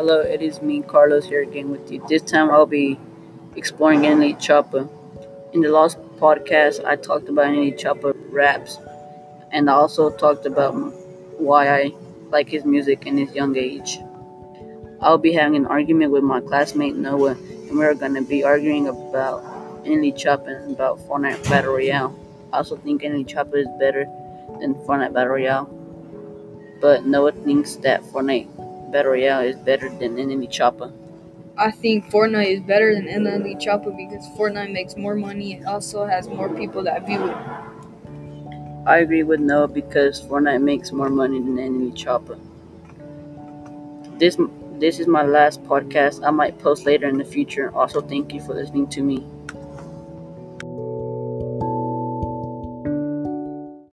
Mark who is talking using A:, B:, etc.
A: Hello, it is me, Carlos, here again with you. This time I'll be exploring NLE Choppa. In the last podcast, I talked about NLE Choppa raps, and I also talked about why I like his music in his young age. I'll be having an argument with my classmate Noah, and we're gonna be arguing about NLE Choppa and about Fortnite Battle Royale. I also think NLE Choppa is better than Fortnite Battle Royale, but Noah thinks that Fortnite Battle Royale is better than NLE Choppa?
B: I think Fortnite is better than NLE Choppa because Fortnite makes more money and also has more people that view it.
A: I agree with Noah because Fortnite makes more money than NLE Choppa. This this is my last podcast. I might post later in the future. Also, thank you for listening to me.